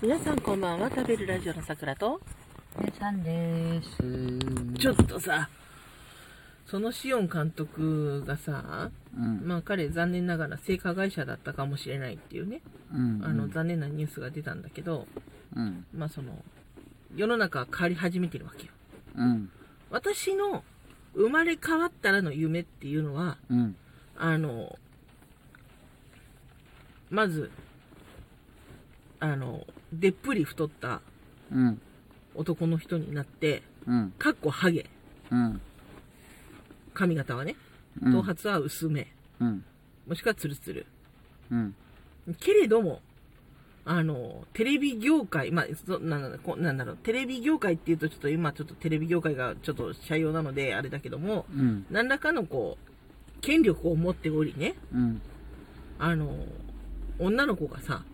皆さんこんばんは食べるラジオのさくらと皆さんです。ちょっとさそのシオン監督がさうん。まあ彼残念ながら性加害者だったかもしれないっていうねうん。あの残念なニュースが出たんだけどうん。まあその世の中は変わり始めてるわけようん。私の生まれ変わったらの夢っていうのはうん。あのまずあのでっぷり太ったうん。男の人になってうん。かっこハゲうん。髪型はねうん。頭髪は薄め、うん。もしくはツルツルうん。けれどもあのテレビ業界まあそなんだこなんだろうテレビ業界っていうとちょっと今ちょっとテレビ業界がちょっと社用なのであれだけどもうん。何らかのこう権力を持っておりねうん。あの女の子がさ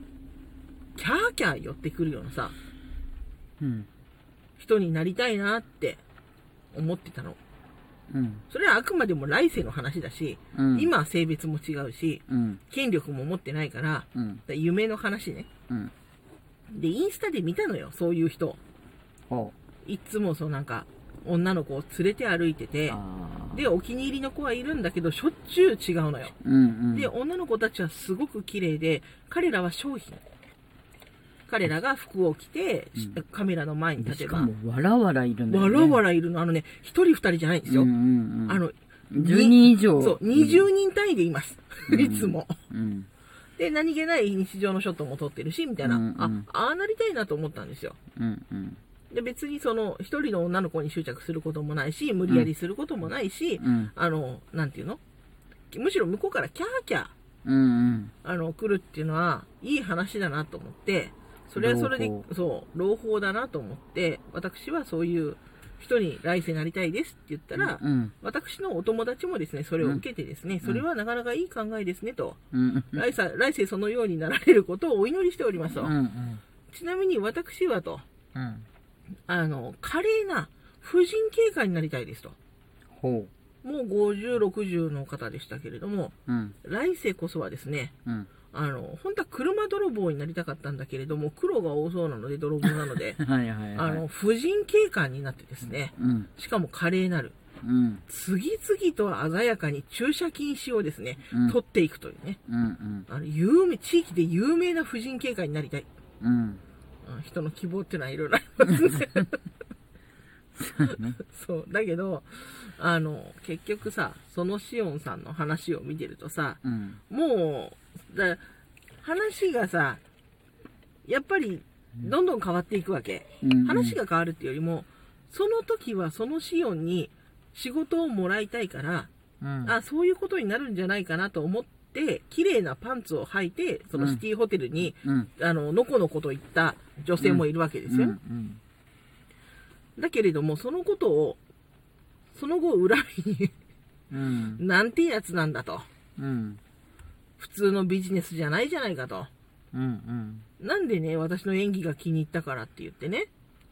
キャーキャー寄ってくるようなさうん。人になりたいなって思ってたのうん。それはあくまでも来世の話だし、うん。今は性別も違うしうん。権力も持ってないからうん。夢の話ねうん。でインスタで見たのよそういう人ほいっつもそうなんか女の子を連れて歩いてう。て。でお気に入りの子はいるんだけどしょっちゅう違うのようん。うん。で女の子たちはすごく綺麗で彼らは商品彼らが服を着て、うんカメラの前に立てばしかも、わらわらいるんだよね。わらわらいるのあのね一人二人じゃないんですよ、うんうんうん。あの10人以上。そう20人単位でいます、うん いつもうん。で何気ない日常のショットも撮ってるしみたいな、うんうんあああなりたいなと思ったんですようん。うん。で別にその一人の女の子に執着することもないし無理やりすることもないし、うん。あのなんていうの？むしろ向こうからキャーキャーうん。うん。あの来るっていうのはいい話だなと思ってそれはそれでそう朗報だなと思って私はそういう人に来世なりたいですって言ったら、うん。私のお友達もですねそれを受けてですね、それはなかなかいい考えですねと、うん。来世来世そのようになられることをお祈りしておりますと、うん。うん。ちなみに私はとうん。あの華麗な婦人警官になりたいですとほもう50、60の方でしたけれども、う。うん。来世こそはですね、うん。あの、本当は車泥棒になりたかったんだけれども、苦労が多そうなので、泥棒なので、はいはいはい。あの、婦人警官になってですね、うん。しかも華麗なる、うん。次々と鮮やかに駐車禁止をですね、うん取っていくというね、うん。うん。あの、有名、地域で有名な婦人警官になりたい。うん。うん人の希望っていうのはいろいろありますね。そう。だけど、あの、結局さ、そのシオンさんの話を見てるとさ、うん。もう、だ話がさ、やっぱり、どんどん変わっていくわけ。うん。話が変わるっていうよりも、その時はそのシオンに仕事をもらいたいから、うん。あ、そういうことになるんじゃないかなと思って、綺麗なパンツを履いて、そのシティホテルに、うん。あの、のこのこと言った女性もいるわけですよ。うん。だけれども、そのことを、その後裏に、うん。なんてやつなんだと。うん。普通のビジネスじゃないじゃないかと。うん。なんでね、私の演技が気に入ったからって言ってね、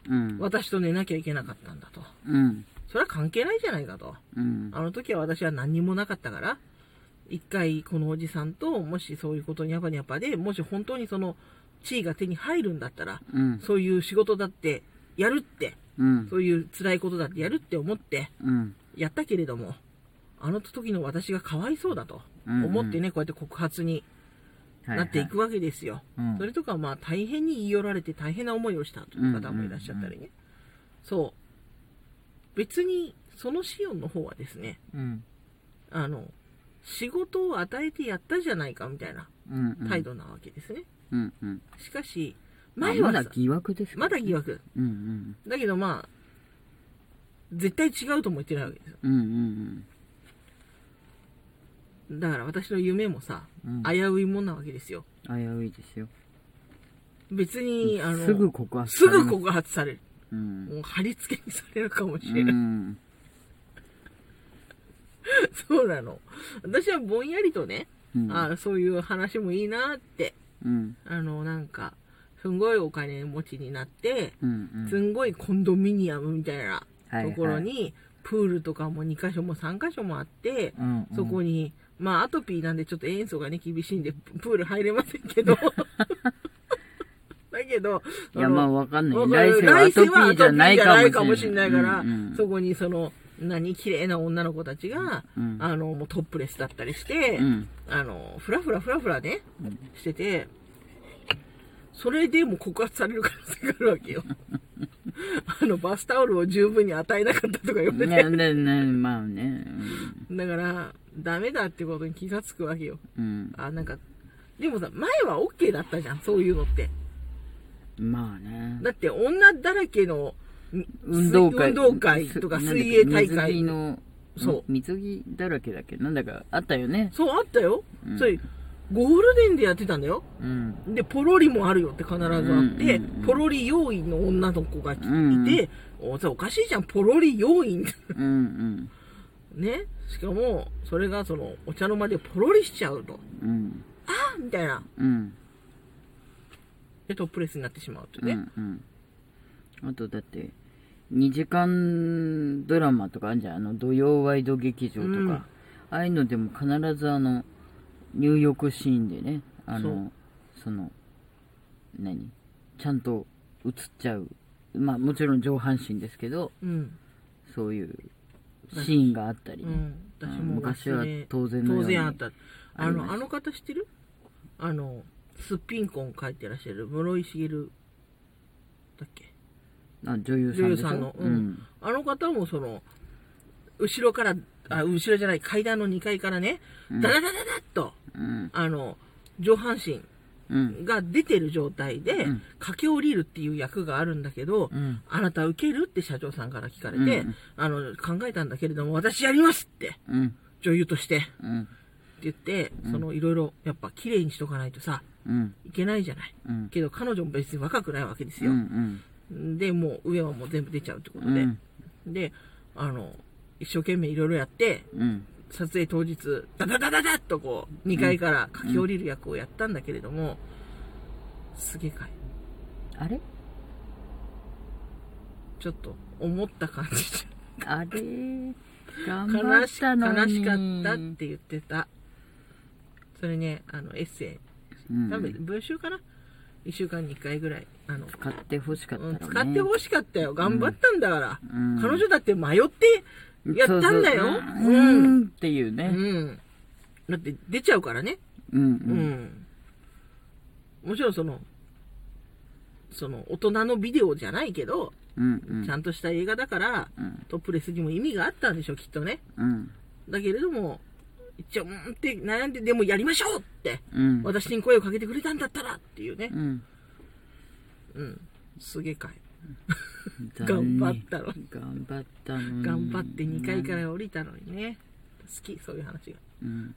うん。私と寝なきゃいけなかったんだと。うん。それは関係ないじゃないかと。うん。あの時は私は何にもなかったから、一回このおじさんと、もしそういうことにゃばにゃばで、もし本当にその地位が手に入るんだったら、うん。そういう仕事だってやるって、うん。そういう辛いことだってやるって思ってうん。やったけれども、あの時の私がかわいそうだと思ってね、こうやって告発になっていくわけですよ。うんそれとかまあ大変に言い寄られて大変な思いをしたという方もいらっしゃったりね。そう。別にそのシオンの方はですね、うん。あの、仕事を与えてやったじゃないかみたいなうん。態度なわけですね。うん。うん。しかし、ま前はさだ疑惑ですか？まだ疑。惑。うん。うん。だけどまあ、絶対違うとも言ってないわけですよ。うん。うん。だから私の夢もさ、うん。危ういもんなわけですよ。危ういですよ。別に、あの、すぐ告発すぐ告発される。うん。もう貼り付けにされるかもしれうない。ん。そうなの。私はぼんやりとね、うん。あそういう話もいいなって、うん。あの、なんか、すんごいお金持ちになって、うん。すんごいコンドミニアムみたいなはいところに、プールとかも2箇所も3箇所もあって、うん。そこに、まあ、アトピーなんでちょっと塩素がね、厳しいんで、ププール入れませんけど、だけど、いや、のまあわかんない。来世はアトピーじゃないかもしれない。から、うんうんそこにその、何、綺麗な女の子たちが、うんあの、もうトップレスだったりして、うんあの、ふらふらふらふらね、してて、それでも告発される可能性があるわけよ。あの、バスタオルを十分に与えなかったとか言われて。ねねねまあね。だから、ダメだってことに気がつくわけよ。うん。あ、なんか、でもさ、前は OK だったじゃん、そういうのって。うんまあね。だって女だらけのん運動会。運動会とか水泳大会水着の、そう水着だらけだっけなんだかあったよね。そう、あったよ。うんそれ、ゴールデンでやってたんだよ。うん。で、ポロリもあるよって必ずあって、うんうんうんポロリ要員の女の子がいて、うんおそれおかしいじゃん、ポロリ要員。うんうん。ね。しかも、それがその、お茶の間でポロリしちゃうと。うん。あみたいな。うん。で、トップレスになってしまうとうね。んうん。あとだって、2時間ドラマとかあるじゃん。あの、土曜ワイド劇場とか。うんああいうのでも必ずあの、入浴シーンでね、あの、その、何？ちゃんと映っちゃう。まあもちろん上半身ですけど、うん。そういうシーンがあったりね。うん。昔は当然のように当然あった。あの、あの方知ってる？あの、すっぴんこん書いてらっしゃる室井茂だっけ？あ女優さんでしょ？女優さんのうんあの方もその、後ろから、あ、後ろじゃない、階段の2階からね、ダダダダダッと、うん。あの、上半身うん。が出てる状態で、うん駆け下りるっていう役があるんだけど、うん。ああなた受けるって社長さんから聞かれて、うんあの、考えたんだけれども、私やりますって、うん。女優として、ってうん。言って、その、いろいろ、やっぱ綺麗にしとかないとさ、うん。いけないじゃない。うん。けど、彼女も別に若くないわけですよ。ん。で、もう上はもう全部出ちゃうってことで。うん。で、あの、一生懸命いろいろやって、うん。撮影当日、ダダダダダッとこう、2階から駆け下りる役をやったんだけれども、すげえかい。あれ？ちょっと、思った感じあれ？頑で。張っ悲したのに悲しかったって言ってた。それね、あの、エッセイ。うん多分、文集かな ?1 週間に1回ぐらい。あの、使ってほしかったね。使ってほしかったよ。頑張ったんだから。うん彼女だって迷ってやったんだよ。そうん。んっていうね。うん。だって出ちゃうからね。うん。う。うんん。もちろんその、その、大人のビデオじゃないけど、うん。うん。ちゃんとした映画だから、うん。トップレスにも意味があったんでしょ、きっとね。うん。だけれども、一応、うんって悩んで、でもやりましょうって、うん。私に声をかけてくれたんだったらっていうねう。ん。うん。すげえかい。頑張ったのに頑張ったのに。頑張って2階から降りたのにね。好き、そういう話が。うん。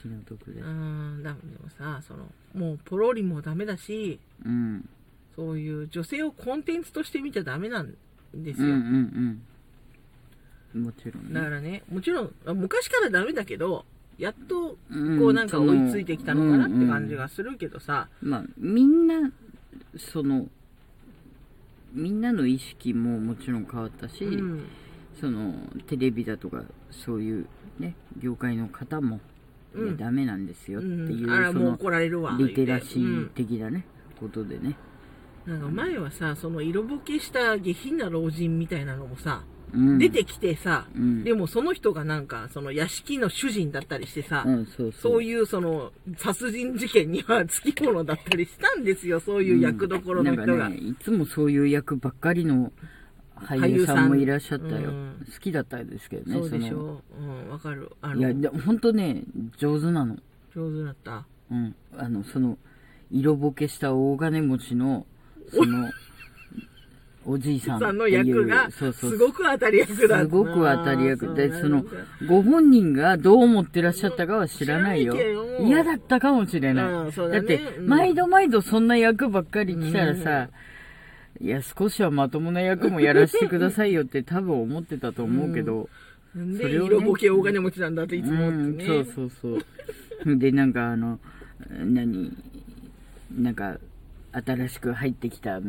気の毒でう。ん、だでもさ、その、もうポロリもダメだし、うん。そういう女性をコンテンツとして見ちゃダメなんですよ。うんうんうん。もちろんね。だからね、もちろん、あ昔からダメだけど、やっと、うんこうなんか追いついてきたのかなって感じがするけどさ、まあ、みんな、その、みんなの意識ももちろん変わったし、うん、その、テレビだとか、そういうね、業界の方も、うんダメなんですようっていう、ん、あらもうその、怒られるわ。リテラシ言ー的なね、ことでね。うん、なんか前はさ、その色ぼけした下品な老人みたいなのもさ、うん、出てきてさ、うん、でもその人がなんか、その屋敷の主人だったりしてさ、うん、そうそう。そういうその殺人事件にはつきものだったりしたんですよ、そういう役どころの人が。なんかね、いつもそういう役ばっかりの俳優さんもいらっしゃったよ。うん好きだったですけどね、そうでしのょうん、わかる。あいや、の、で本当ね、上手なの。上手だった。うん。あの、その、色ぼけした大金持ちの、その、おじいさんの役が、すごく当たり役だすごく当たり役。で、そのご本人がどう思ってらっしゃったかは知らないよ。嫌だったかもしれない。だね。だって、うん。毎度毎度そんな役ばっかり来たらさ、いや、少しはまともな役もやらせてくださいよって多分思ってたと思うけど、なんでそれをね色ぼけ大金持ちなんだっていつもってうん、ね。そうそうそう。で、なんかあの、何、なんか、新しく入ってきた、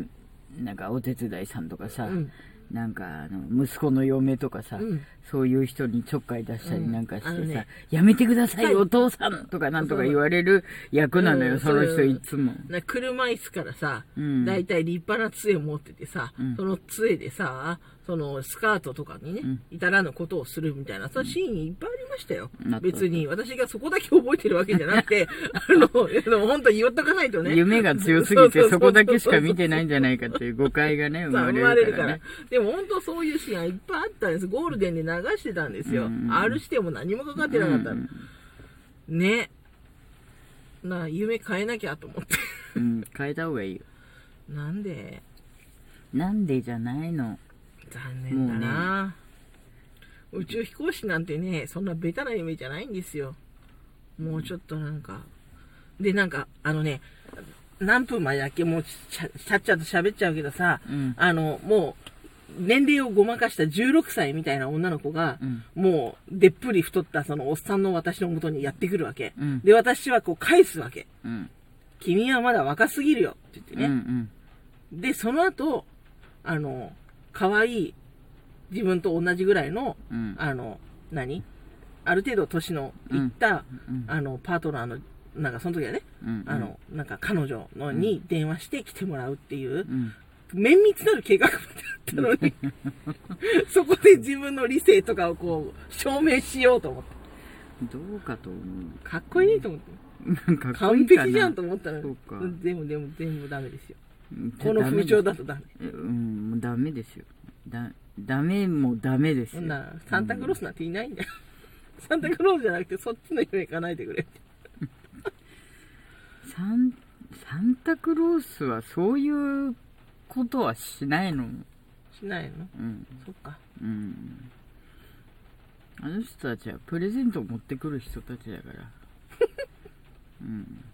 なんかお手伝いさんとかさ、うん。なんかあの息子の嫁とかさ、うん。そういう人にちょっかい出したりなんかしてさ、うんね。やめてくださいお父さんとかなんとか言われる役なのよ、うんその人いつも。な車椅子からさ、うん。だいたい立派な杖持っててさ、うん。その杖でさ、そのスカートとかにね、うん至らぬことをするみたいな、そういうシーンいっぱいありましたよ。別に私がそこだけ覚えてるわけじゃなくて、あの、本当言っとかないとね。夢が強すぎてそこだけしか見てないんじゃないかっていう誤解がね、生まれるかられるからね。。でも本当そういうシーンはいっぱいあったんです。ゴールデンで流してたんですよ。うん R しても何もかかってなかったの。うんね。なあ、夢変えなきゃと思って。うん、変えた方がいいよ。なんで？なんでじゃないの。残念だな、宇宙飛行士なんてねそんなベタな夢じゃないんですよもうちょっとなんかでなんかあのね何分前だっけもうちゃちゃっちゃと喋っちゃうけどさ、うん。あのもう年齢をごまかした16歳みたいな女の子が、うん。もうでっぷり太ったそのおっさんの私の元にやってくるわけ、うんで私はこう返すわけうん。君はまだ若すぎるよって言ってね、うん。で、その後、あの、可愛い、自分と同じぐらいの、うん。あの、何？ある程度年のいった、うん。あの、パートナーの、なんかその時はね、うん。あの、なんか彼女のに電話して来てもらうっていうう、ん。綿密なる計画まであったのに、そこで自分の理性とかをこう、証明しようと思って。どうかと思かっこいいと思って。う。なんかかっこ完璧じゃんと思ったのにそうか。でもでも全部ダメですよ。うんこの風潮だとダメ。うん、ダメですよ。だ、ダメもダメですよ。な、サンタクロースなんていないんだよ。サンタクロースじゃなくて、そっちの夢行かないでくれって。サン、サンタクロースはそういうことはしないの？しないの？うん。そっか。うん。あの人たちはプレゼントを持ってくる人たちだから。うん。